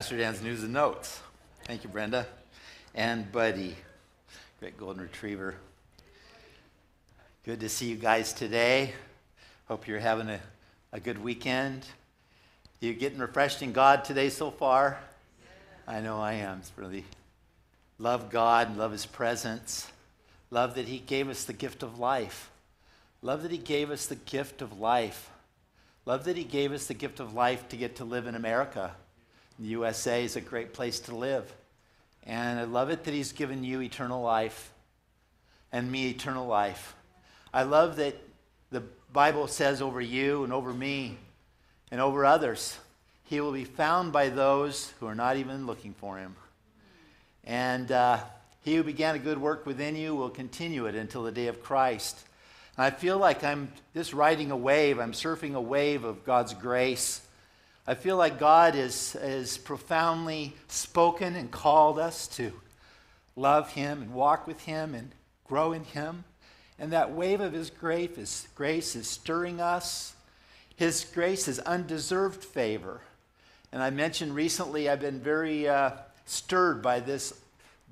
Pastor Dan's news and notes. Thank you, Brenda. And Buddy, great golden retriever. Good to see you guys today. Hope you're having a, a good weekend. You getting refreshed in God today so far? I know I am. It's really love God, and love His presence, love that He gave us the gift of life, love that He gave us the gift of life, love that He gave us the gift of life to get to live in America the USA is a great place to live. And I love it that He's given you eternal life and me eternal life. I love that the Bible says over you and over me and over others, He will be found by those who are not even looking for Him. And uh, He who began a good work within you will continue it until the day of Christ. And I feel like I'm just riding a wave, I'm surfing a wave of God's grace I feel like God is, is profoundly spoken and called us to love Him and walk with Him and grow in Him. And that wave of His grace is, grace is stirring us. His grace is undeserved favor. And I mentioned recently, I've been very uh, stirred by this,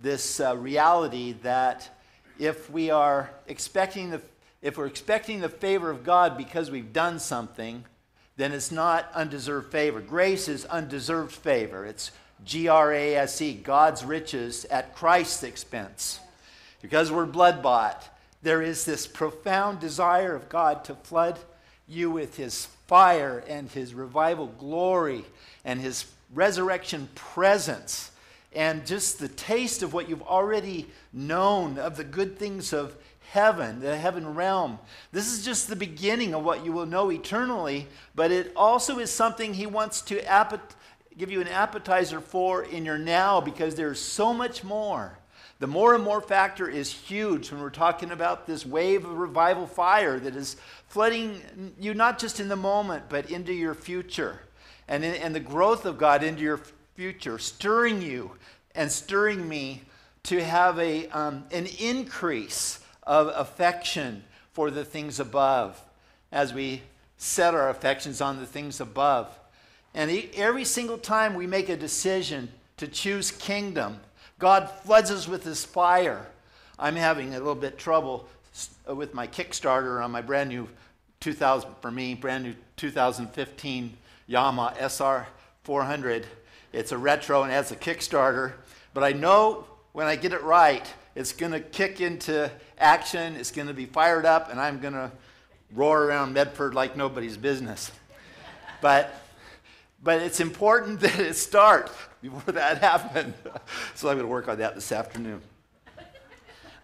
this uh, reality that if we are expecting the, if we're expecting the favor of God because we've done something, then it's not undeserved favor. Grace is undeserved favor. It's G R A S E, God's riches at Christ's expense. Because we're blood bought, there is this profound desire of God to flood you with his fire and his revival glory and his resurrection presence and just the taste of what you've already known of the good things of heaven, the heaven realm. This is just the beginning of what you will know eternally, but it also is something he wants to give you an appetizer for in your now because there's so much more. The more and more factor is huge when we're talking about this wave of revival fire that is flooding you not just in the moment, but into your future and, in, and the growth of God into your future, stirring you and stirring me to have a, um, an increase of affection for the things above as we set our affections on the things above. And every single time we make a decision to choose kingdom, God floods us with his fire. I'm having a little bit trouble with my Kickstarter on my brand new 2000 for me brand new 2015 Yamaha SR 400. It's a retro and has a Kickstarter, but I know when I get it right, it's going to kick into action. It's going to be fired up, and I'm going to roar around Medford like nobody's business. but, but it's important that it start before that happens. so I'm going to work on that this afternoon.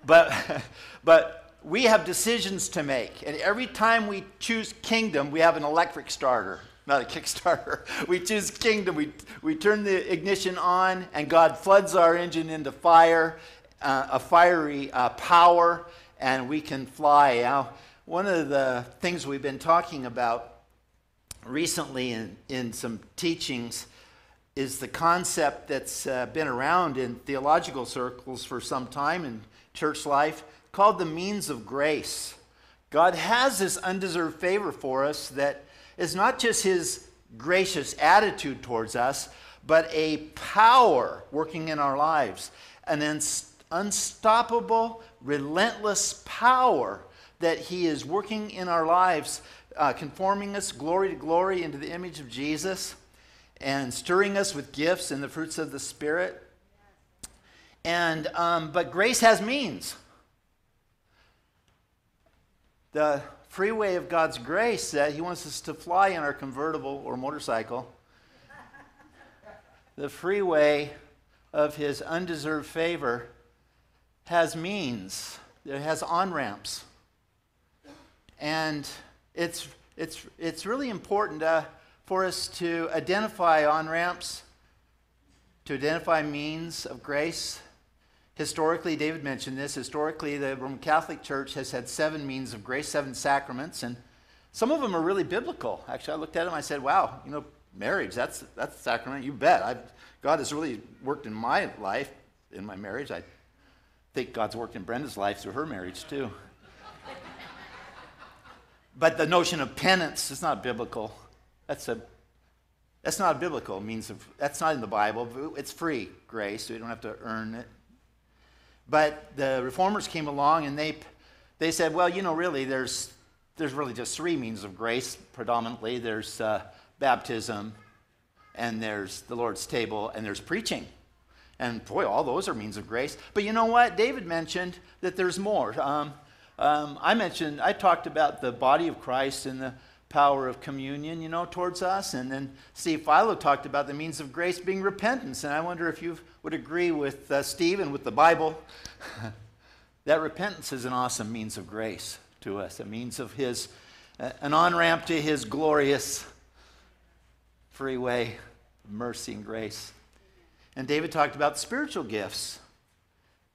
But, but we have decisions to make, and every time we choose kingdom, we have an electric starter not a Kickstarter. We choose kingdom. We, we turn the ignition on, and God floods our engine into fire, uh, a fiery uh, power, and we can fly. Now, one of the things we've been talking about recently in, in some teachings is the concept that's uh, been around in theological circles for some time in church life called the means of grace. God has this undeserved favor for us that is not just his gracious attitude towards us, but a power working in our lives, an unstoppable, relentless power that He is working in our lives, uh, conforming us glory to glory into the image of Jesus and stirring us with gifts and the fruits of the Spirit. And, um, but grace has means. The freeway of God's grace that He wants us to fly in our convertible or motorcycle. the freeway of His undeserved favor has means, it has on ramps. And it's, it's, it's really important uh, for us to identify on ramps, to identify means of grace. Historically, David mentioned this. Historically, the Roman Catholic Church has had seven means of grace, seven sacraments, and some of them are really biblical. Actually, I looked at them. I said, "Wow, you know, marriage. That's that's a sacrament. You bet. I've, God has really worked in my life, in my marriage. I think God's worked in Brenda's life through her marriage, too. but the notion of penance is not biblical. That's a That's not biblical means of, that's not in the Bible. It's free grace, so you don't have to earn it. But the reformers came along and they, they said, well, you know, really, there's, there's really just three means of grace predominantly there's uh, baptism, and there's the Lord's table, and there's preaching. And boy, all those are means of grace. But you know what? David mentioned that there's more. Um, um, I mentioned, I talked about the body of Christ and the power of communion, you know, towards us. And then Steve Philo talked about the means of grace being repentance. And I wonder if you would agree with uh, Steve and with the Bible that repentance is an awesome means of grace to us, a means of his, uh, an on ramp to his glorious freeway of mercy and grace. And David talked about spiritual gifts.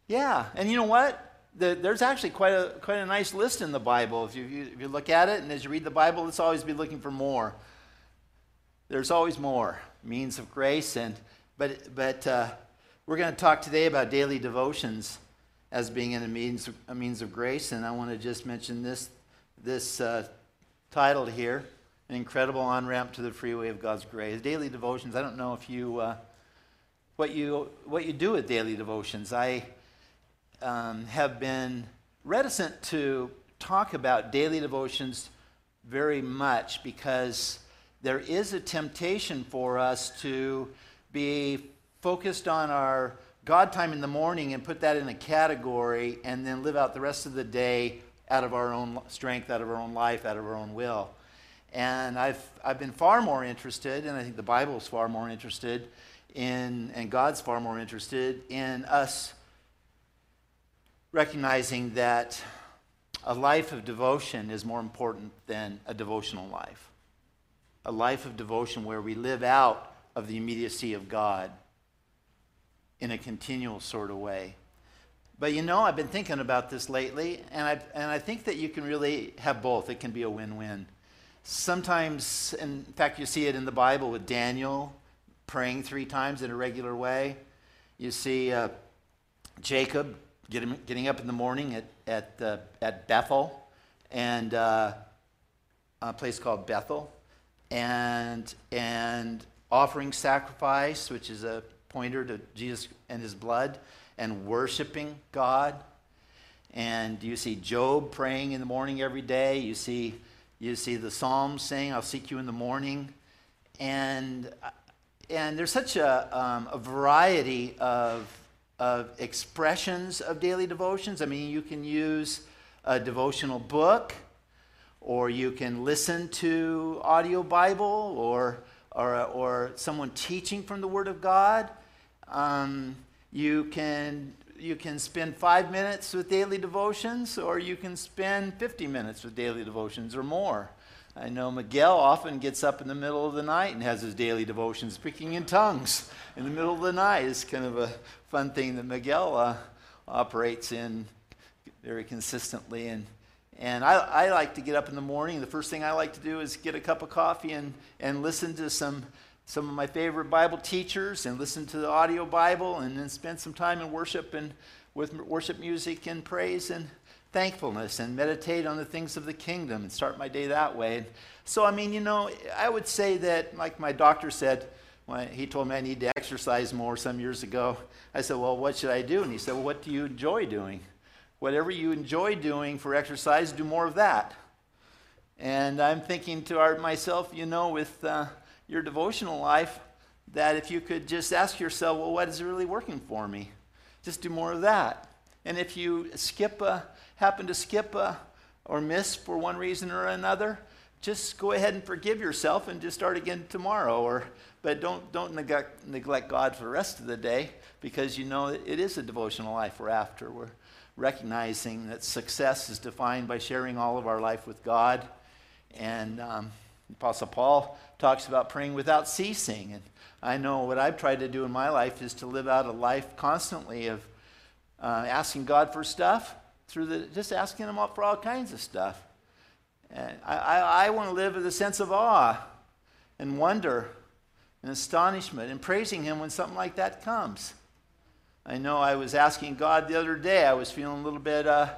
Yeah, and you know what? The, there's actually quite a, quite a nice list in the Bible. If you, if you look at it and as you read the Bible, let's always be looking for more. There's always more means of grace. And, but but uh, we're going to talk today about daily devotions as being a means, a means of grace. And I want to just mention this, this uh, title here An Incredible On Ramp to the Freeway of God's Grace. Daily devotions, I don't know if you. Uh, what you, what you do with daily devotions. I um, have been reticent to talk about daily devotions very much because there is a temptation for us to be focused on our God time in the morning and put that in a category and then live out the rest of the day out of our own strength, out of our own life, out of our own will. And I've, I've been far more interested, and I think the Bible is far more interested in, and God's far more interested in us recognizing that a life of devotion is more important than a devotional life. A life of devotion where we live out of the immediacy of God in a continual sort of way. But you know, I've been thinking about this lately, and I, and I think that you can really have both. It can be a win win. Sometimes, in fact, you see it in the Bible with Daniel praying three times in a regular way. You see uh, Jacob getting, getting up in the morning at, at, uh, at Bethel, and uh, a place called Bethel, and, and offering sacrifice, which is a pointer to Jesus and his blood, and worshiping God. And you see Job praying in the morning every day. You see, you see the Psalms saying, I'll seek you in the morning. And and there's such a, um, a variety of, of expressions of daily devotions. I mean, you can use a devotional book, or you can listen to audio Bible, or, or, or someone teaching from the Word of God. Um, you can you can spend five minutes with daily devotions, or you can spend 50 minutes with daily devotions or more. I know Miguel often gets up in the middle of the night and has his daily devotions, speaking in tongues in the middle of the night. It's kind of a fun thing that Miguel uh, operates in very consistently. And, and I, I like to get up in the morning. The first thing I like to do is get a cup of coffee and, and listen to some, some of my favorite Bible teachers and listen to the audio Bible and then spend some time in worship and with worship music and praise and thankfulness and meditate on the things of the kingdom and start my day that way. So, I mean, you know, I would say that, like my doctor said, when he told me I need to exercise more some years ago, I said, Well, what should I do? And he said, Well, what do you enjoy doing? Whatever you enjoy doing for exercise, do more of that. And I'm thinking to our, myself, you know, with uh, your devotional life, that if you could just ask yourself, Well, what is really working for me? Just do more of that. And if you skip a, happen to skip or miss for one reason or another, just go ahead and forgive yourself and just start again tomorrow. Or, but don't, don't neglect, neglect God for the rest of the day because you know it is a devotional life we're after. We're recognizing that success is defined by sharing all of our life with God. And um, Apostle Paul talks about praying without ceasing. And I know what I've tried to do in my life is to live out a life constantly of uh, asking God for stuff through the just asking him for all kinds of stuff. And I, I, I want to live with a sense of awe and wonder and astonishment and praising him when something like that comes. I know I was asking God the other day, I was feeling a little bit, uh,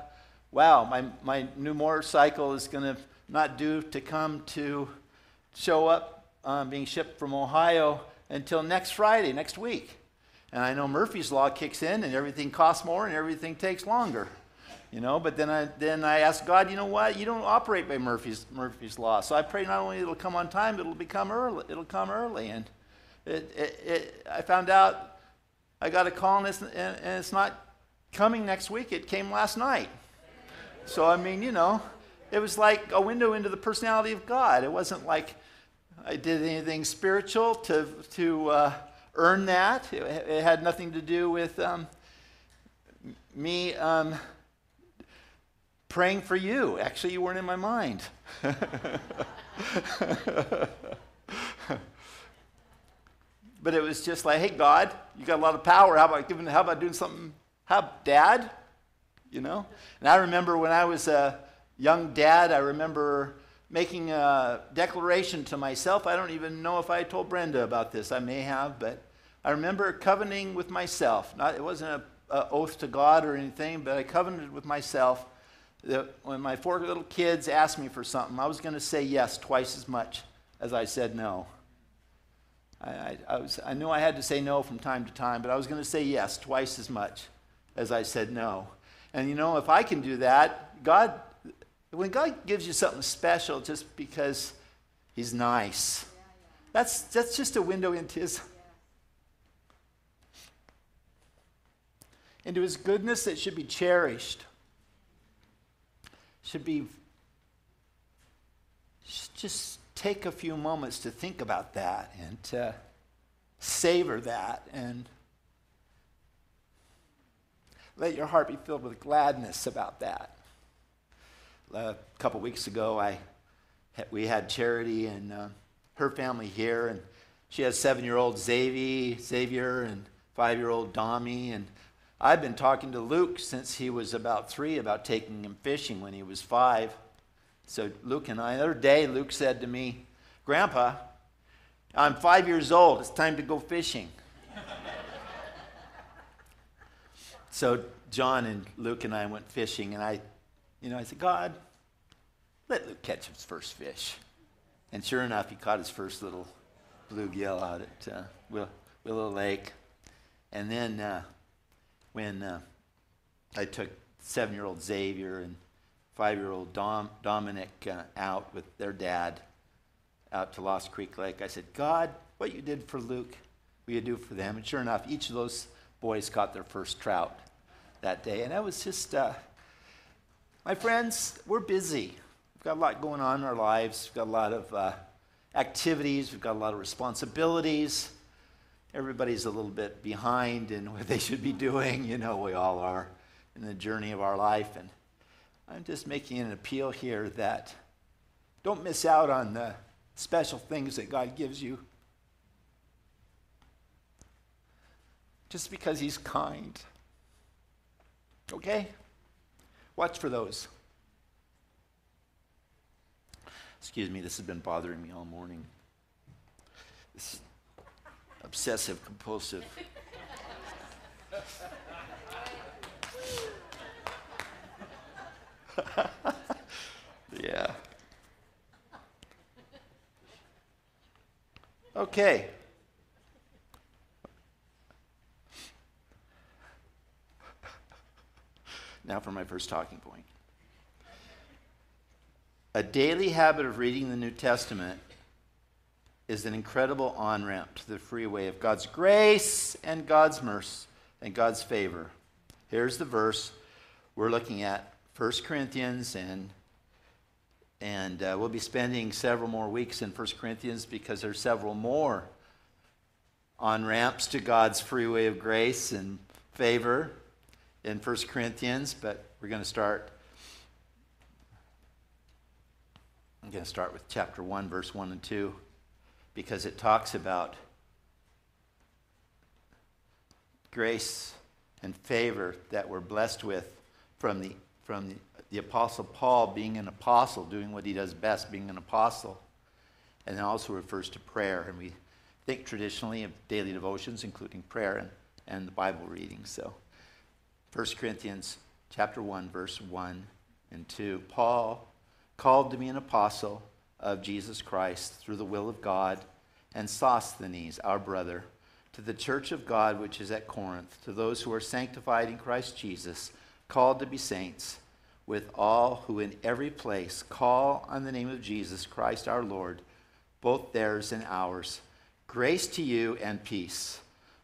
wow, my, my new motorcycle is going to not do to come to show up um, being shipped from Ohio until next Friday, next week. And I know Murphy's Law kicks in and everything costs more and everything takes longer. You know, but then I then I asked God, you know what? You don't operate by Murphy's Murphy's law. So I pray not only it'll come on time, but it'll become early. It'll come early. And it, it, it I found out I got a call and it's, and it's not coming next week. It came last night. So I mean, you know, it was like a window into the personality of God. It wasn't like I did anything spiritual to to uh, earn that. It, it, had nothing to do with um, me. Um, praying for you. Actually, you weren't in my mind. but it was just like, hey, God, you got a lot of power. How about giving? How about doing something? How, Dad? You know. And I remember when I was a young dad. I remember making a declaration to myself. I don't even know if I told Brenda about this. I may have, but I remember covenanting with myself. Not, it wasn't an oath to God or anything, but I covenanted with myself that when my four little kids asked me for something, I was going to say yes twice as much as I said no. I, I, I, was, I knew I had to say no from time to time, but I was going to say yes twice as much as I said no. And you know, if I can do that, God, when God gives you something special just because He's nice, that's, that's just a window into His. Into his goodness that should be cherished should be just take a few moments to think about that and to savor that and let your heart be filled with gladness about that. A couple weeks ago, I we had Charity and uh, her family here, and she has seven-year-old Xavier, Xavier, and five-year-old Dami, and I've been talking to Luke since he was about three about taking him fishing when he was five. So Luke and I, the other day, Luke said to me, Grandpa, I'm five years old. It's time to go fishing. so John and Luke and I went fishing, and I, you know, I said, God, let Luke catch his first fish. And sure enough, he caught his first little bluegill out at uh, Willow Lake. And then uh, when uh, I took seven year old Xavier and five year old Dom, Dominic uh, out with their dad out to Lost Creek Lake, I said, God, what you did for Luke, will you do for them? And sure enough, each of those boys caught their first trout that day. And that was just, uh, my friends, we're busy. We've got a lot going on in our lives, we've got a lot of uh, activities, we've got a lot of responsibilities everybody's a little bit behind in what they should be doing. You know, we all are in the journey of our life. And I'm just making an appeal here that don't miss out on the special things that God gives you. Just because He's kind. Okay? Watch for those. Excuse me, this has been bothering me all morning. This, obsessive compulsive. yeah. Okay. Now for my first talking point. A daily habit of reading the New Testament is an incredible on ramp to the freeway of God's grace and God's mercy and God's favor. Here's the verse we're looking at 1 Corinthians, and, and uh, we'll be spending several more weeks in 1 Corinthians because there's several more on ramps to God's freeway of grace and favor in 1 Corinthians, but we're going to start. I'm going to start with chapter 1, verse 1 and 2 because it talks about grace and favor that we're blessed with from the, from the, the Apostle Paul being an apostle, doing what he does best, being an apostle. And it also refers to prayer. And we think traditionally of daily devotions, including prayer and, and the Bible reading. So 1 Corinthians chapter 1, verse 1 and 2. Paul, called to be an apostle of Jesus Christ through the will of God, and Sosthenes, our brother, to the church of God which is at Corinth, to those who are sanctified in Christ Jesus, called to be saints, with all who in every place call on the name of Jesus Christ our Lord, both theirs and ours. Grace to you and peace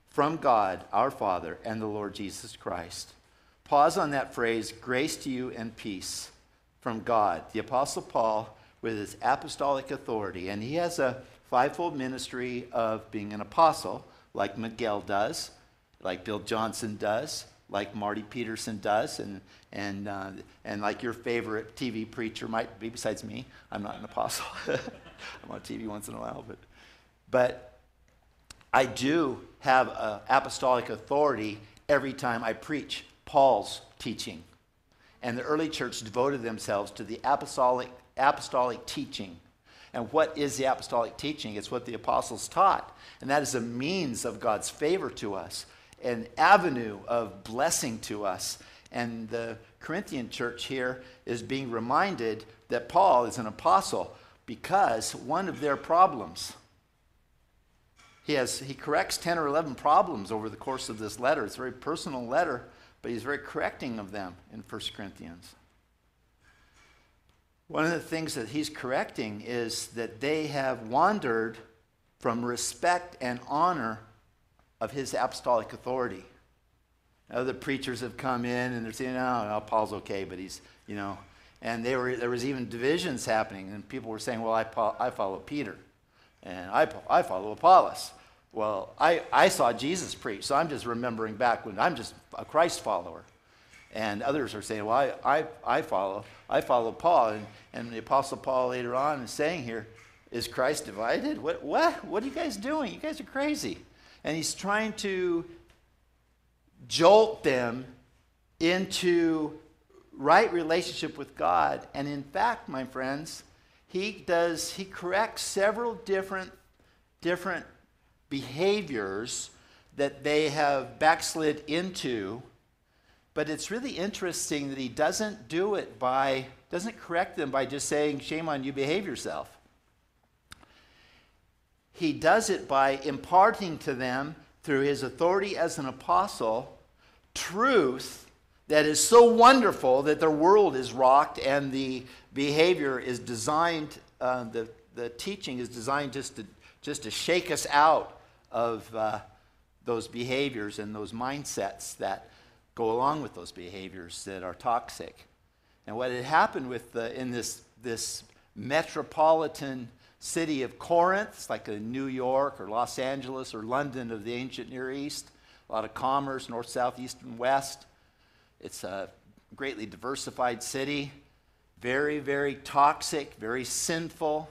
from God our Father and the Lord Jesus Christ. Pause on that phrase, grace to you and peace from God. The Apostle Paul, with his apostolic authority, and he has a fivefold ministry of being an apostle, like Miguel does, like Bill Johnson does, like Marty Peterson does, and, and, uh, and like your favorite TV preacher might be, besides me. I'm not an apostle. I'm on TV once in a while, but, but I do have apostolic authority every time I preach Paul's teaching. And the early church devoted themselves to the apostolic, apostolic teaching. And what is the apostolic teaching? It's what the apostles taught. And that is a means of God's favor to us, an avenue of blessing to us. And the Corinthian church here is being reminded that Paul is an apostle because one of their problems, he, has, he corrects 10 or 11 problems over the course of this letter. It's a very personal letter but he's very correcting of them in 1 Corinthians. One of the things that he's correcting is that they have wandered from respect and honor of his apostolic authority. Other preachers have come in and they're saying, oh, no, Paul's okay, but he's, you know, and they were, there was even divisions happening, and people were saying, well, I, I follow Peter, and I, I follow Apollos. Well, I, I saw Jesus preach, so I'm just remembering back when I'm just a Christ follower. And others are saying, well, I, I, I follow, I follow Paul. And, and the Apostle Paul later on is saying here, is Christ divided? What, what? What are you guys doing? You guys are crazy. And he's trying to jolt them into right relationship with God. And in fact, my friends, he does, he corrects several different, different behaviors that they have backslid into. But it's really interesting that he doesn't do it by, doesn't correct them by just saying, shame on you, behave yourself. He does it by imparting to them, through his authority as an apostle, truth that is so wonderful that their world is rocked and the behavior is designed, uh, the, the teaching is designed just to, just to shake us out of uh, those behaviors and those mindsets that go along with those behaviors that are toxic. And what had happened with the, in this, this metropolitan city of Corinth, like New York or Los Angeles or London of the ancient Near East, a lot of commerce, north, south, east, and west. It's a greatly diversified city, very, very toxic, very sinful.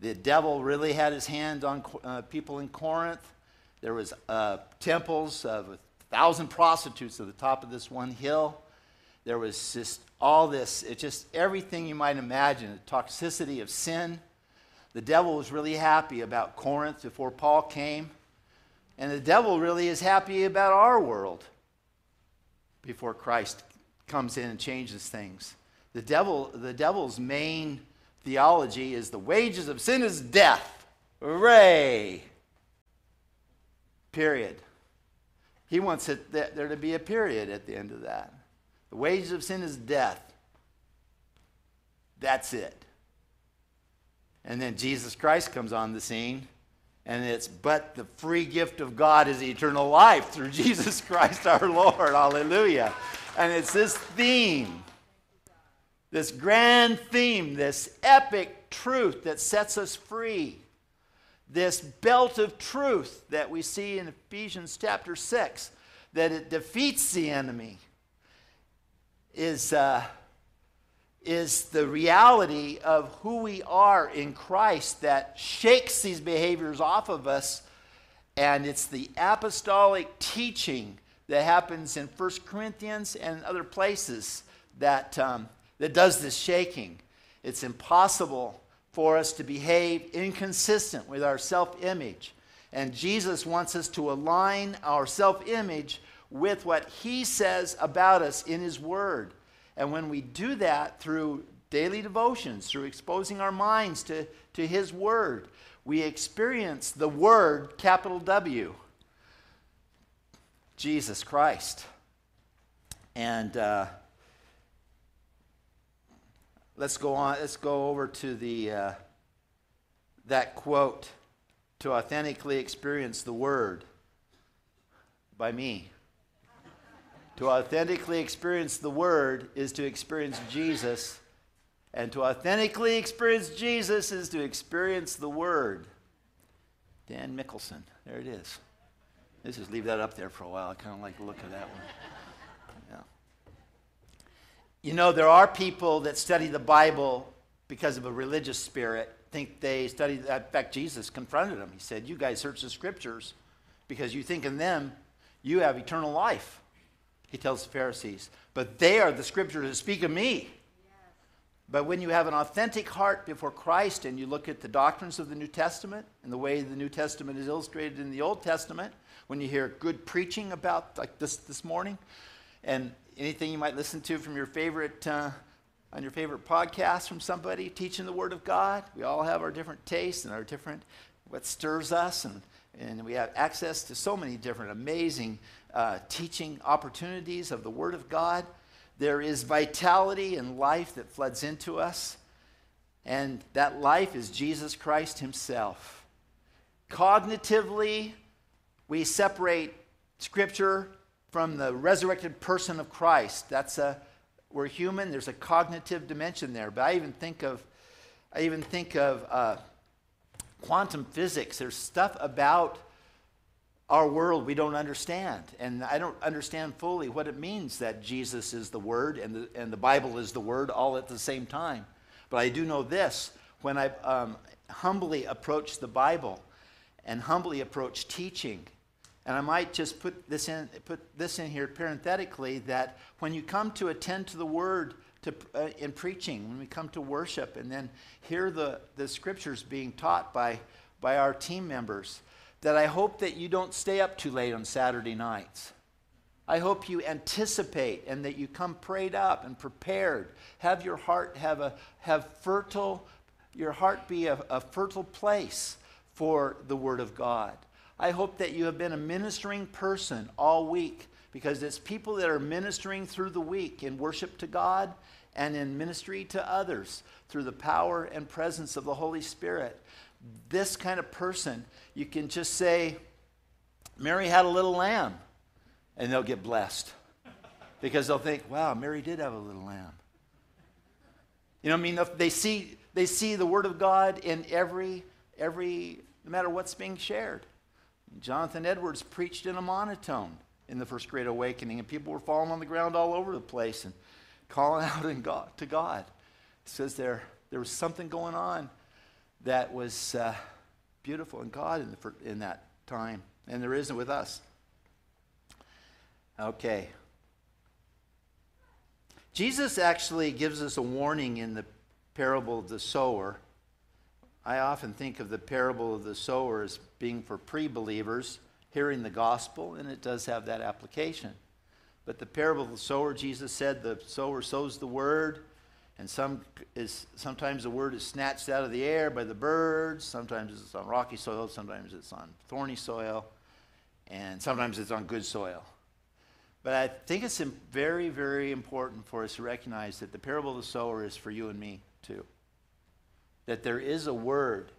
The devil really had his hand on uh, people in Corinth. There was uh, temples of a thousand prostitutes at the top of this one hill. There was just all this, it's just everything you might imagine, the toxicity of sin. The devil was really happy about Corinth before Paul came. And the devil really is happy about our world before Christ comes in and changes things. The devil, the devil's main theology is the wages of sin is death. Hooray! Period. He wants it, there to be a period at the end of that. The wages of sin is death. That's it. And then Jesus Christ comes on the scene, and it's, but the free gift of God is eternal life through Jesus Christ our Lord. Hallelujah. And it's this theme, this grand theme, this epic truth that sets us free this belt of truth that we see in Ephesians chapter 6, that it defeats the enemy, is, uh, is the reality of who we are in Christ that shakes these behaviors off of us. And it's the apostolic teaching that happens in 1 Corinthians and other places that, um, that does this shaking. It's impossible for us to behave inconsistent with our self image. And Jesus wants us to align our self image with what he says about us in his word. And when we do that through daily devotions, through exposing our minds to, to His Word. We experience the Word, capital W, Jesus Christ. And uh, let's go on, let's go over to the, uh, that quote to authentically experience the Word by me. To authentically experience the Word is to experience Jesus, and to authentically experience Jesus is to experience the Word. Dan Mickelson, there it is. Let's just leave that up there for a while. I kind of like the look of that one. You know, there are people that study the Bible because of a religious spirit, think they study that. In fact, Jesus confronted them. He said, You guys search the scriptures because you think in them you have eternal life he tells the Pharisees. But they are the scriptures that speak of me. But when you have an authentic heart before Christ and you look at the doctrines of the New Testament and the way the New Testament is illustrated in the Old Testament, when you hear good preaching about like this this morning, and anything you might listen to from your favorite uh, on your favorite podcast from somebody teaching the Word of God, we all have our different tastes and our different what stirs us, and and we have access to so many different amazing uh, teaching opportunities of the Word of God. There is vitality and life that floods into us, and that life is Jesus Christ Himself. Cognitively, we separate Scripture from the resurrected person of Christ. That's a we're human. There's a cognitive dimension there. But I even think of, I even think of uh, quantum physics. There's stuff about our world we don't understand. And I don't understand fully what it means that Jesus is the Word and the, and the Bible is the Word all at the same time. But I do know this when I um, humbly approach the Bible and humbly approach teaching, and I might just put this in, put this in here parenthetically that when you come to attend to the Word, to, uh, in preaching, when we come to worship, and then hear the, the scriptures being taught by, by our team members, that I hope that you don't stay up too late on Saturday nights. I hope you anticipate and that you come prayed up and prepared. Have your heart have a have fertile, your heart be a, a fertile place for the Word of God. I hope that you have been a ministering person all week because it's people that are ministering through the week in worship to God and in ministry to others through the power and presence of the Holy Spirit this kind of person, you can just say, Mary had a little lamb, and they'll get blessed. Because they'll think, wow, Mary did have a little lamb. You know I mean? They see, they see the Word of God in every, every, no matter what's being shared. Jonathan Edwards preached in a monotone in the First Great Awakening, and people were falling on the ground all over the place and calling out God, to God. It says there, there was something going on that was uh, beautiful in God in, the, in that time, and there isn't with us. Okay. Jesus actually gives us a warning in the parable of the sower. I often think of the parable of the sower as being for pre believers hearing the gospel, and it does have that application. But the parable of the sower, Jesus said the sower sows the word, and some is sometimes the word is snatched out of the air by the birds sometimes it's on rocky soil sometimes it's on thorny soil and sometimes it's on good soil but i think it's very very important for us to recognize that the parable of the sower is for you and me that there is a word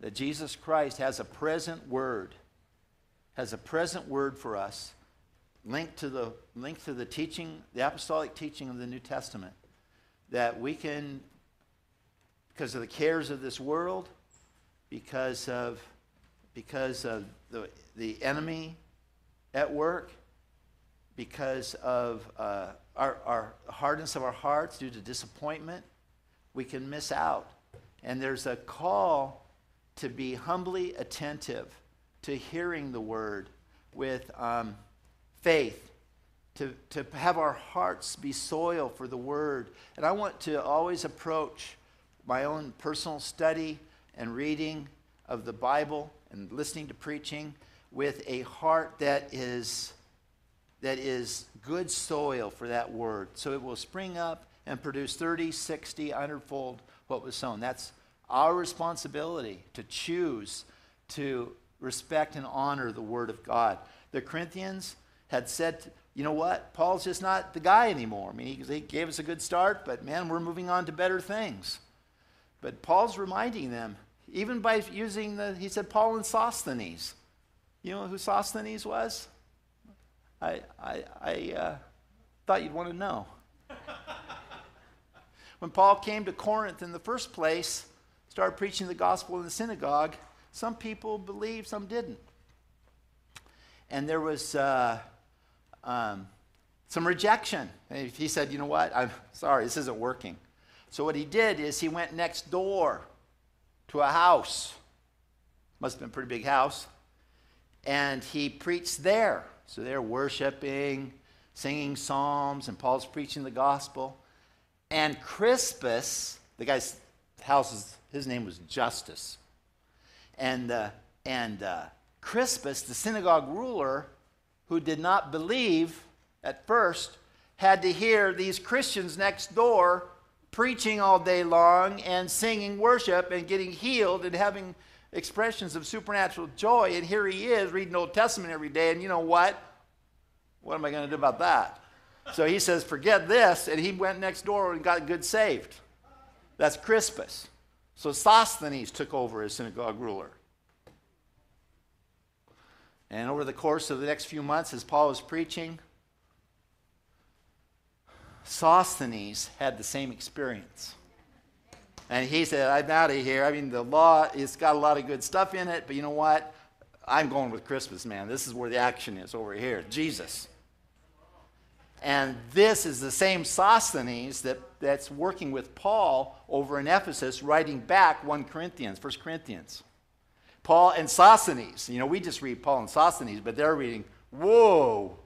that jesus christ has a present word has a present word for us linked to the linked to the teaching the apostolic teaching of the new testament that we can, because of the cares of this world, because of, because of the, the enemy at work, because of uh, our, our hardness of our hearts due to disappointment, we can miss out. And there's a call to be humbly attentive to hearing the word with um, faith to, to have our hearts be soil for the word. And I want to always approach my own personal study and reading of the Bible and listening to preaching with a heart that is that is good soil for that word. So it will spring up and produce 30, 60, 100 fold what was sown. That's our responsibility to choose to respect and honor the Word of God. The Corinthians had said, you know what? Paul's just not the guy anymore. I mean, he, gave us a good start, but man, we're moving on to better things. But Paul's reminding them, even by using the, he said, Paul and Sosthenes. You know who Sosthenes was? I, I, I uh, thought you'd want to know. when Paul came to Corinth in the first place, started preaching the gospel in the synagogue, some people believed, some didn't. And there was uh, um, some rejection. He said, You know what? I'm sorry, this isn't working. So what he did is he went next door to a house. Must have been a pretty big house. And he preached there. So they're worshiping, singing psalms, and Paul's preaching the gospel. And Crispus, the guy's house, his name was Justus. And, uh, and uh, Crispus, the synagogue ruler, who did not believe at first, had to hear these Christians next door preaching all day long and singing worship and getting healed and having expressions of supernatural joy. And here he is reading Old Testament every day. And you know what? What am I going to do about that? So he says, forget this. And he went next door and got good saved. That's Crispus. So Sosthenes took over as synagogue ruler. And over the course of the next few months, as Paul was preaching, Sosthenes had the same experience. And he said, I'm out of here. I mean, the law, it's got a lot of good stuff in it, but you know what? I'm going with Crispus, man. This is where the action is over here Jesus. And this is the same Sosthenes that, that's working with Paul over in Ephesus, writing back 1 Corinthians, 1 Corinthians. Paul and Sosthenes. You know, we just read Paul and Sosthenes, but they're reading, whoa,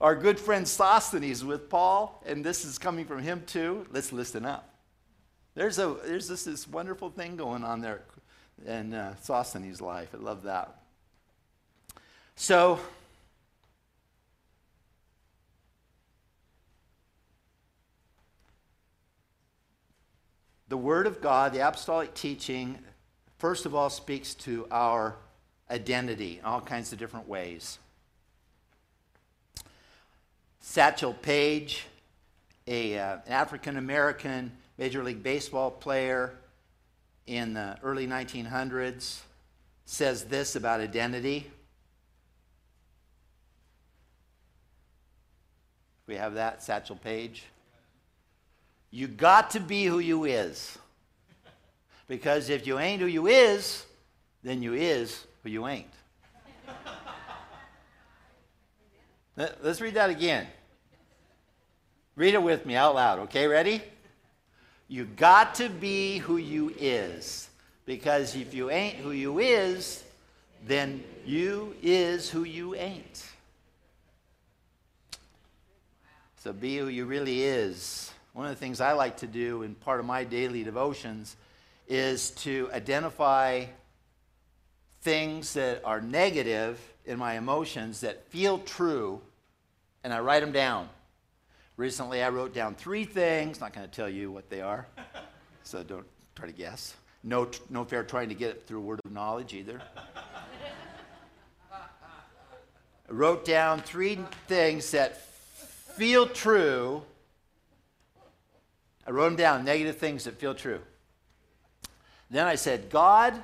our good friend Sosthenes with Paul, and this is coming from him too. Let's listen up. There's, a, there's this, this wonderful thing going on there in uh, Sosthenes' life. I love that. So, the Word of God, the apostolic teaching, first of all speaks to our identity in all kinds of different ways. Satchel Paige, a, uh, an African American Major League Baseball player in the early 1900s, says this about identity. We have that, Satchel Paige. You got to be who you is. Because if you ain't who you is, then you is who you ain't. Let's read that again. Read it with me out loud, okay? Ready? You got to be who you is. Because if you ain't who you is, then you is who you ain't. So be who you really is. One of the things I like to do in part of my daily devotions is to identify things that are negative in my emotions that feel true, and I write them down. Recently, I wrote down three things. Not going to tell you what they are, so don't try to guess. No, no fair trying to get it through word of knowledge either. I wrote down three things that feel true. I wrote them down, negative things that feel true. Then I said, God,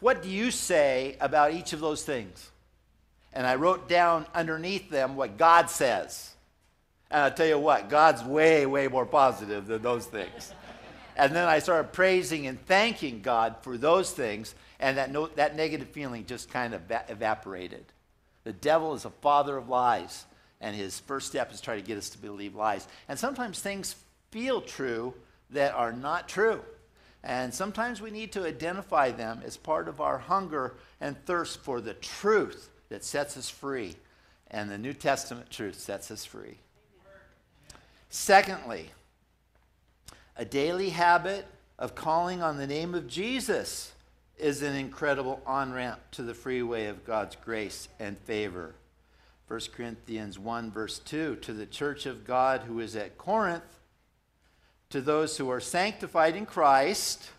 what do you say about each of those things? And I wrote down underneath them what God says. And i tell you what, God's way, way more positive than those things. and then I started praising and thanking God for those things, and that, no, that negative feeling just kind of evaporated. The devil is a father of lies, and his first step is try to get us to believe lies. And sometimes things feel true that are not true. And sometimes we need to identify them as part of our hunger and thirst for the truth that sets us free. And the New Testament truth sets us free. Secondly, a daily habit of calling on the name of Jesus is an incredible on ramp to the freeway of God's grace and favor. 1 Corinthians 1, verse 2 To the church of God who is at Corinth, to those who are sanctified in Christ.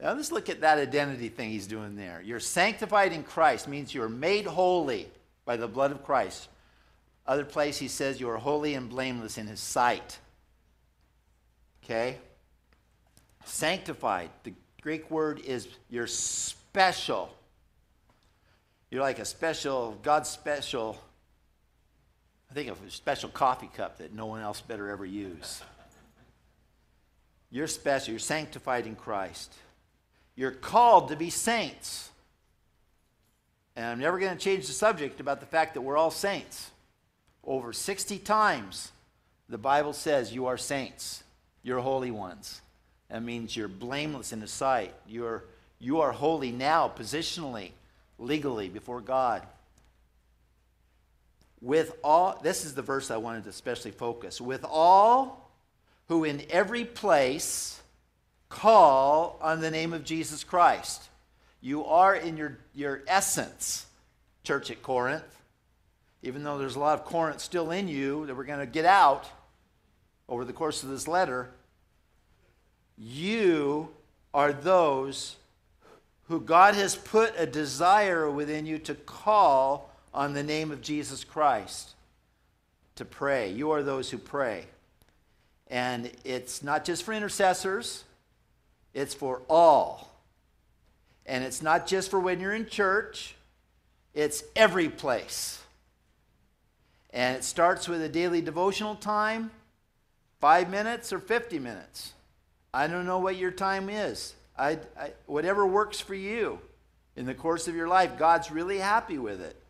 Now let's look at that identity thing he's doing there. You're sanctified in Christ means you're made holy by the blood of Christ. Other place he says you are holy and blameless in his sight. Okay? Sanctified. The Greek word is you're special. You're like a special, God's special, I think of a special coffee cup that no one else better ever use. You're special. You're sanctified in Christ. You're called to be saints. And I'm never going to change the subject about the fact that we're all saints. Over 60 times, the Bible says you are saints. You're holy ones. That means you're blameless in the sight. You're, you are holy now, positionally, legally, before God. With all, this is the verse I wanted to especially focus. With all who in every place call on the name of Jesus Christ. You are in your, your essence, church at Corinth, even though there's a lot of Corinth still in you that we're going to get out over the course of this letter. You are those who God has put a desire within you to call on the name of Jesus Christ to pray. You are those who pray. And it's not just for intercessors, it's for all. And it's not just for when you're in church, it's every place. And it starts with a daily devotional time, five minutes or 50 minutes. I don't know what your time is. I, I, whatever works for you in the course of your life, God's really happy with it.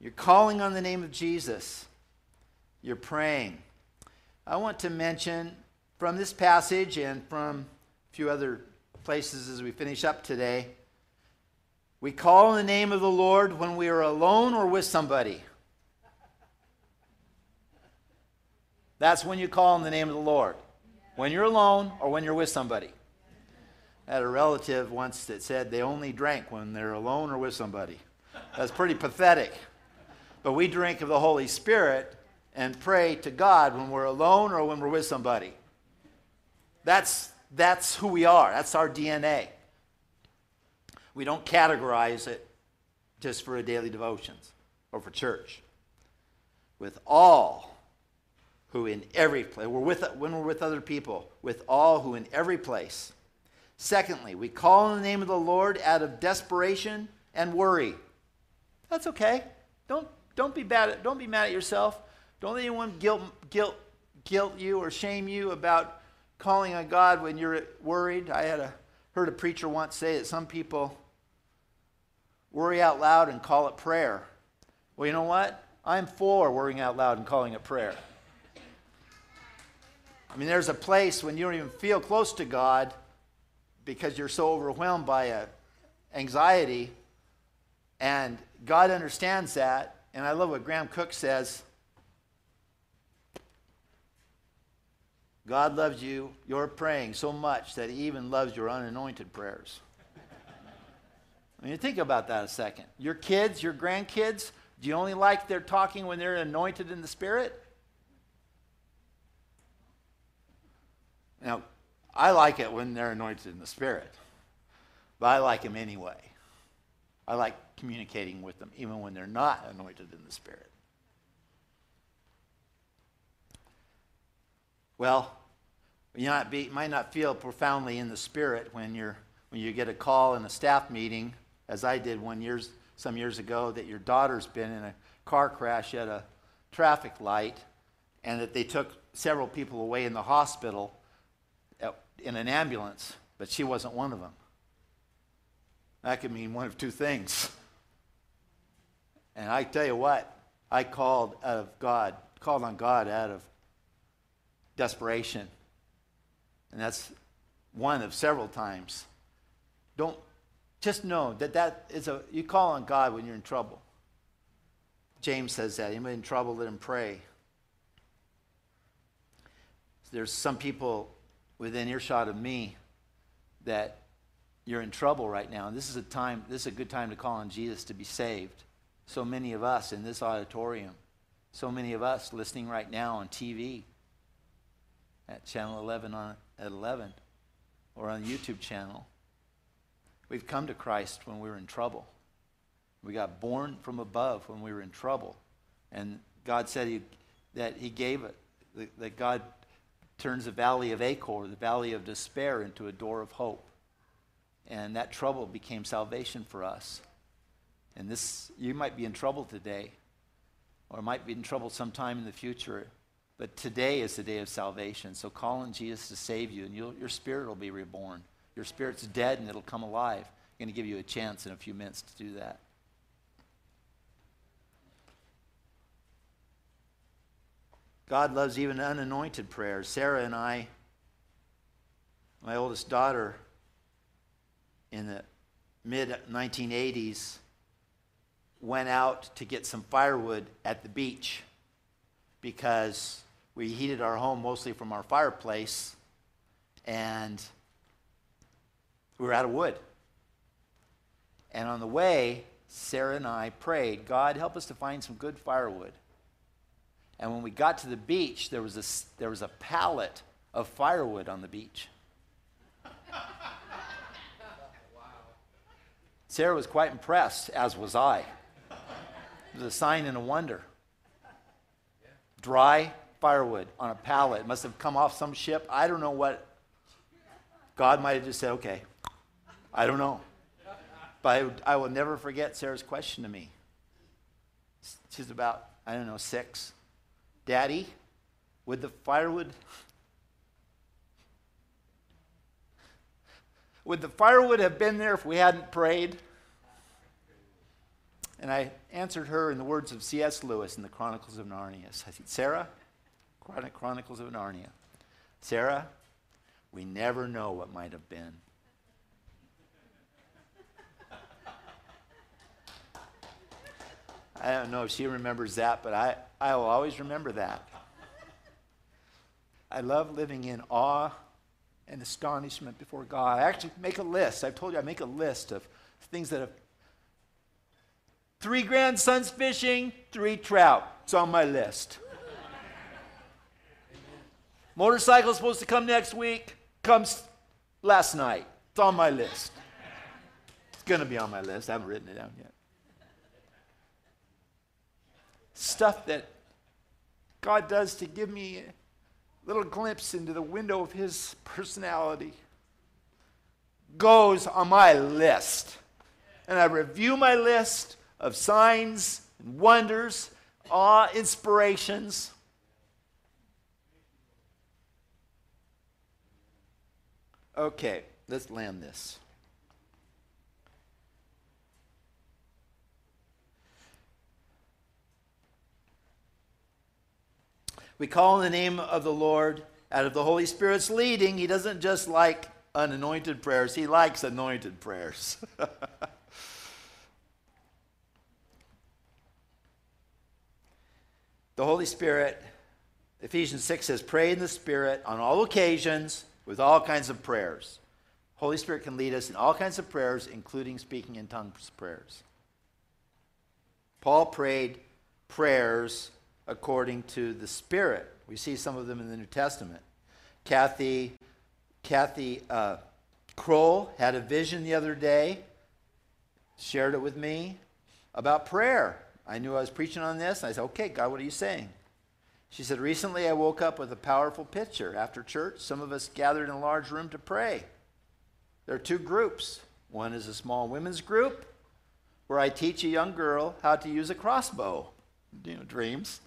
You're calling on the name of Jesus. You're praying. I want to mention from this passage and from a few other places as we finish up today. We call on the name of the Lord when we are alone or with somebody. That's when you call on the name of the Lord. When you're alone or when you're with somebody. I had a relative once that said they only drank when they're alone or with somebody. That's pretty pathetic. But we drink of the Holy Spirit and pray to God when we're alone or when we're with somebody. That's, that's who we are, that's our DNA. We don't categorize it just for a daily devotions or for church. With all who in every place, we're with, when we're with other people, with all who in every place. Secondly, we call on the name of the Lord out of desperation and worry. That's okay. Don't, don't, be, bad don't be mad at yourself. Don't let anyone guilt, guilt, guilt you or shame you about calling on God when you're worried. I had a, heard a preacher once say that some people worry out loud and call it prayer. Well, you know what? I'm for worrying out loud and calling it prayer. I mean, there's a place when you don't even feel close to God because you're so overwhelmed by anxiety, and God understands that. And I love what Graham Cooke says. God loves you, you're praying so much that He even loves your unanointed prayers. I mean, think about that a second. Your kids, your grandkids, do you only like their talking when they're anointed in the Spirit? Now, I like it when they're anointed in the Spirit, but I like them anyway. I like communicating with them even when they're not anointed in the Spirit. Well, you not be, might not feel profoundly in the Spirit when, you're, when you get a call in a staff meeting, as I did one years, some years ago, that your daughter's been in a car crash at a traffic light and that they took several people away in the hospital uh, in an ambulance, but she wasn't one of them. That could mean one of two things. And I tell you what, I called out of God, called on God out of desperation. And that's one of several times. Don't just know that that is a you call on God when you're in trouble. James says that. Anybody in trouble, let him pray. There's some people within earshot of me that you're in trouble right now. And this is a time, this is a good time to call on Jesus to be saved. So many of us in this auditorium, so many of us listening right now on TV at channel 11 on, at 11 or on the YouTube channel. We've come to Christ when we were in trouble. We got born from above when we were in trouble. And God said he, that He gave it, that God turns the valley of Achor, the valley of despair, into a door of hope. And that trouble became salvation for us. And this, you might be in trouble today, or might be in trouble sometime in the future. But today is the day of salvation. So call on Jesus to save you, and your spirit will be reborn. Your spirit's dead, and it'll come alive. I'm going to give you a chance in a few minutes to do that. God loves even unanointed prayers. Sarah and I, my oldest daughter, in the mid 1980s, went out to get some firewood at the beach because we heated our home mostly from our fireplace and we were out of wood. And on the way, Sarah and I prayed, God, help us to find some good firewood. And when we got to the beach, there was a, there was a pallet of firewood on the beach. Sarah was quite impressed, as was I. It was a sign and a wonder. Dry firewood on a pallet. Must have come off some ship. I don't know what. God might have just said, okay. I don't know. But I, I will never forget Sarah's question to me. She's about, I don't know, six. Daddy, would the firewood would the firewood have been there if we hadn't prayed? And I answered her in the words of C.S. Lewis in the Chronicles of Narnia. I said, Sarah, Chronicles of Narnia. Sarah, we never know what might have been. I don't know if she remembers that, but I, I will always remember that. I love living in awe and astonishment before God. I actually make a list. I've told you I make a list of things that have. Three grandsons fishing, three trout. It's on my list. Motorcycle's supposed to come next week. Comes last night. It's on my list. It's going to be on my list. I haven't written it down yet stuff that God does to give me little glimpse into the window of His personality goes on my list. And I review my list of signs and wonders, awe, inspirations. Okay, let's land this. We call on the name of the Lord out of the Holy Spirit's leading. He doesn't just like unanointed prayers, he likes anointed prayers. the Holy Spirit, Ephesians 6 says, pray in the Spirit on all occasions with all kinds of prayers. Holy Spirit can lead us in all kinds of prayers, including speaking in tongues prayers. Paul prayed prayers according to the Spirit. We see some of them in the New Testament. Kathy, Kathy uh, Kroll had a vision the other day, shared it with me about prayer. I knew I was preaching on this, and I said, Okay, God, what are you saying? She said, Recently I woke up with a powerful picture. After church, some of us gathered in a large room to pray. There are two groups. One is a small women's group where I teach a young girl how to use a crossbow you know, dreams.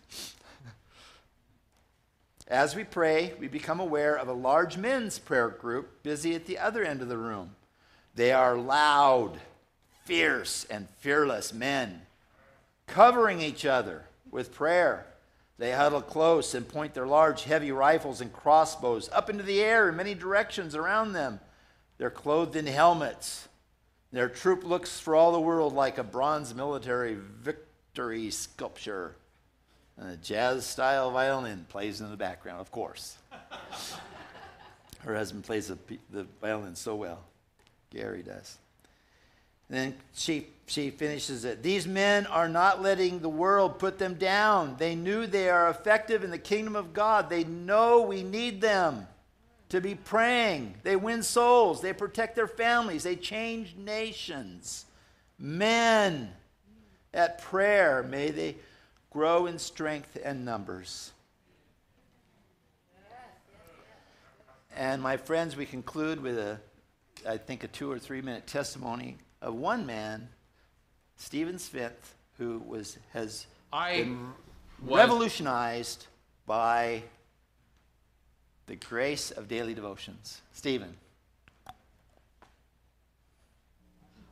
As we pray, we become aware of a large men's prayer group busy at the other end of the room. They are loud, fierce, and fearless men, covering each other with prayer. They huddle close and point their large, heavy rifles and crossbows up into the air in many directions around them. They're clothed in helmets. Their troop looks for all the world like a bronze military victory victory sculpture. And a jazz style violin plays in the background, of course. Her husband plays the, the violin so well. Gary does. And then she, she finishes it. These men are not letting the world put them down. They knew they are effective in the kingdom of God. They know we need them to be praying. They win souls. They protect their families. They change nations. Men at prayer, may they grow in strength and numbers. And my friends, we conclude with a, I think, a two or three minute testimony of one man, Stephen Smith, who was has I been was- revolutionized by the grace of daily devotions. Stephen.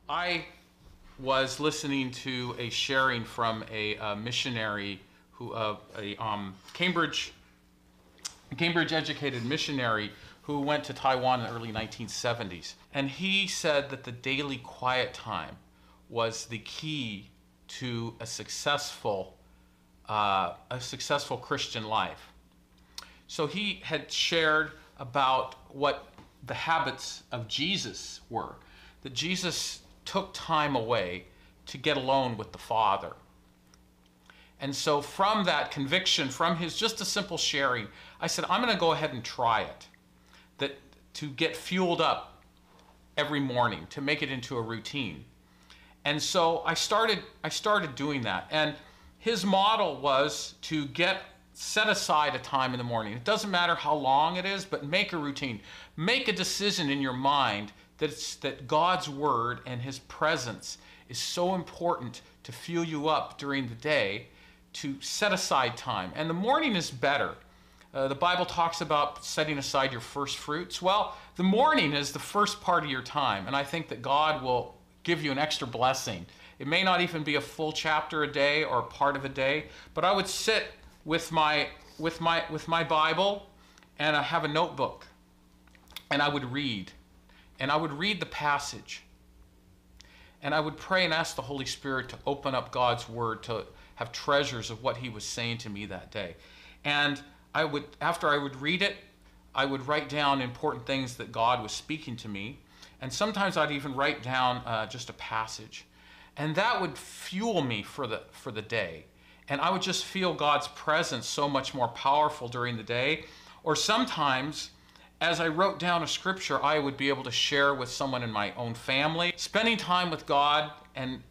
I was listening to a sharing from a, uh missionary who, uh, a um, Cambridge, Cambridge educated missionary who went to Taiwan in the early 1970s. And he said that the daily quiet time was the key to a successful, uh, a successful Christian life. So he had shared about what the habits of Jesus were. That Jesus took time away to get alone with the Father. And so, from that conviction, from his just a simple sharing, I said, I'm going to go ahead and try it. That to get fueled up every morning, to make it into a routine. And so I started I started doing that. And his model was to get set aside a time in the morning. It doesn't matter how long it is, but make a routine. Make a decision in your mind that God's word and his presence is so important to fuel you up during the day to set aside time. And the morning is better. Uh, the Bible talks about setting aside your first fruits. Well, the morning is the first part of your time, and I think that God will give you an extra blessing. It may not even be a full chapter a day or part of a day, but I would sit with my with my with my Bible and I have a notebook and I would read and I would read the passage and I would pray and ask the Holy Spirit to open up God's word to have treasures of what he was saying to me that day. And I would after I would read it, I would write down important things that God was speaking to me. And sometimes I'd even write down uh, just a passage. And that would fuel me for the for the day. And I would just feel God's presence so much more powerful during the day. Or sometimes as I wrote down a scripture, I would be able to share with someone in my own family. Spending time with God and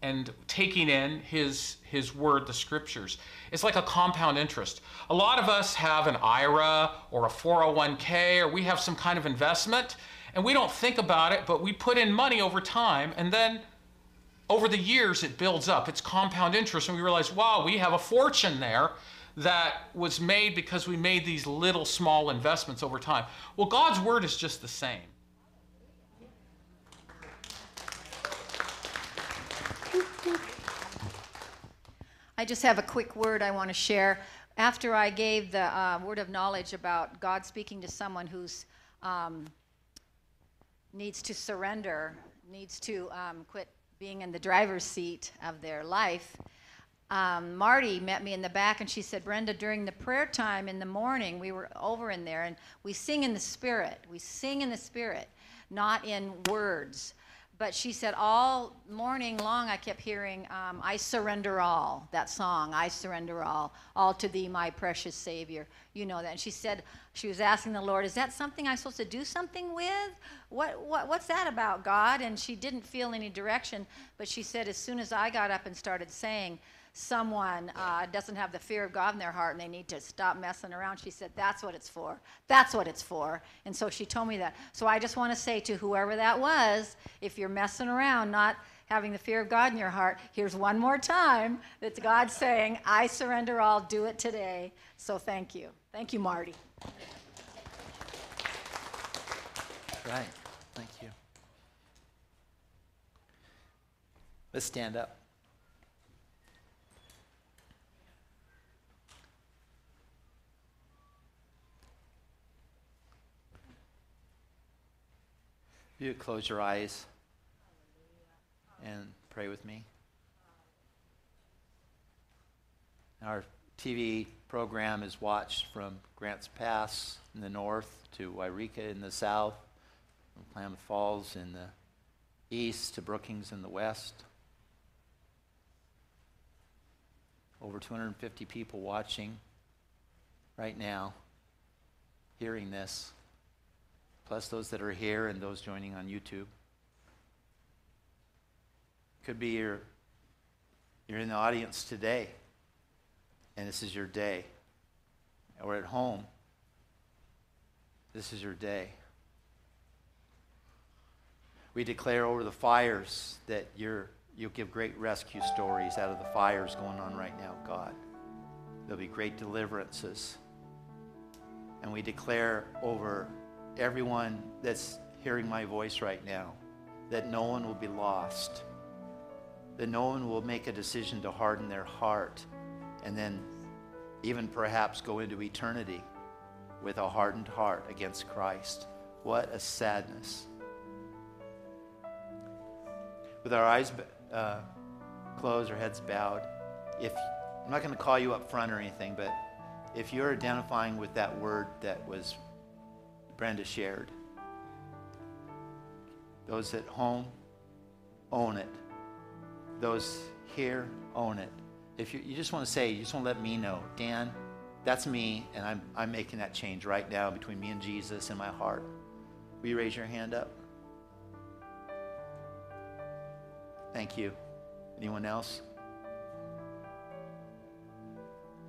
and taking in his his word the scriptures it's like a compound interest a lot of us have an ira or a 401k or we have some kind of investment and we don't think about it but we put in money over time and then over the years it builds up it's compound interest and we realize wow we have a fortune there that was made because we made these little small investments over time well god's word is just the same I just have a quick word I want to share. After I gave the uh, word of knowledge about God speaking to someone who's um, needs to surrender, needs to um, quit being in the driver's seat of their life, um, Marty met me in the back and she said, Brenda, during the prayer time in the morning, we were over in there and we sing in the spirit. We sing in the spirit, not in words. But she said, all morning long, I kept hearing, um, I surrender all, that song, I surrender all, all to thee, my precious Savior. You know that. And she said, she was asking the Lord, is that something I'm supposed to do something with? What, what, what's that about, God? And she didn't feel any direction. But she said, as soon as I got up and started saying, someone uh, doesn't have the fear of God in their heart and they need to stop messing around, she said, That's what it's for. That's what it's for. And so she told me that. So I just want to say to whoever that was, if you're messing around, not having the fear of God in your heart, here's one more time that God's saying, I surrender all, do it today. So thank you. Thank you, Marty. Right. Thank you. Let's stand up. You close your eyes and pray with me. Our TV program is watched from Grants Pass in the north to Yreka in the south, from Klamath Falls in the east to Brookings in the west. Over 250 people watching right now, hearing this, plus those that are here and those joining on YouTube. Could be you're, you're in the audience today, and this is your day. Or at home, this is your day. We declare over the fires that you're, you'll give great rescue stories out of the fires going on right now, God. There'll be great deliverances. And we declare over everyone that's hearing my voice right now that no one will be lost, that no one will make a decision to harden their heart and then even perhaps go into eternity with a hardened heart against Christ. What a sadness. With our eyes uh, closed, our heads bowed, if I'm not going to call you up front or anything, but if you're identifying with that word that was Brenda shared, those at home, own it. Those here, own it. If you, you just want to say, you just want to let me know, Dan, that's me, and I'm, I'm making that change right now between me and Jesus in my heart. Will you raise your hand up? Thank you. Anyone else?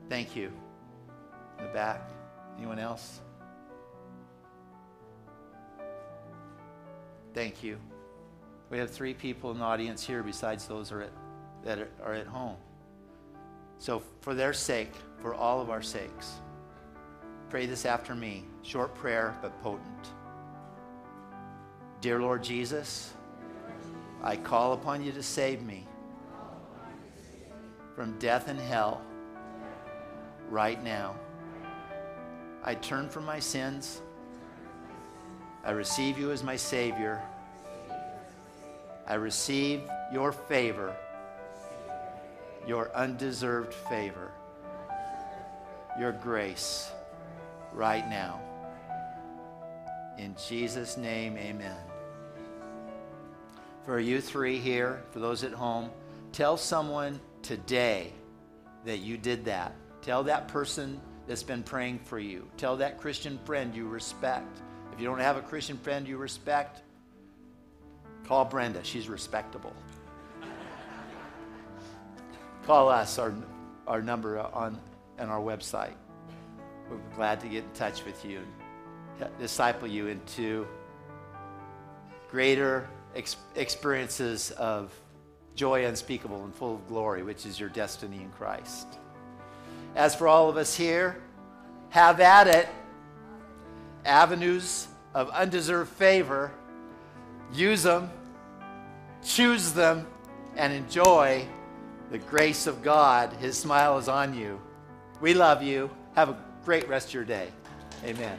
Thank you. In the back. Anyone else? Thank you. We have three people in the audience here besides those are at, that are at home. So, for their sake, for all of our sakes, pray this after me. Short prayer, but potent. Dear Lord Jesus, I call upon you to save me from death and hell right now. I turn from my sins. I receive you as my Savior. I receive your favor, your undeserved favor, your grace right now. In Jesus' name, amen. For you three here, for those at home, tell someone today that you did that. Tell that person that's been praying for you. Tell that Christian friend you respect. If you don't have a Christian friend you respect, call Brenda. She's respectable. call us, our, our number on, on our website. We're glad to get in touch with you and disciple you into greater ex- experiences of joy unspeakable and full of glory, which is your destiny in Christ. As for all of us here, have at it. Avenues of undeserved favor, use them, choose them, and enjoy the grace of God. His smile is on you. We love you. Have a great rest of your day. Amen.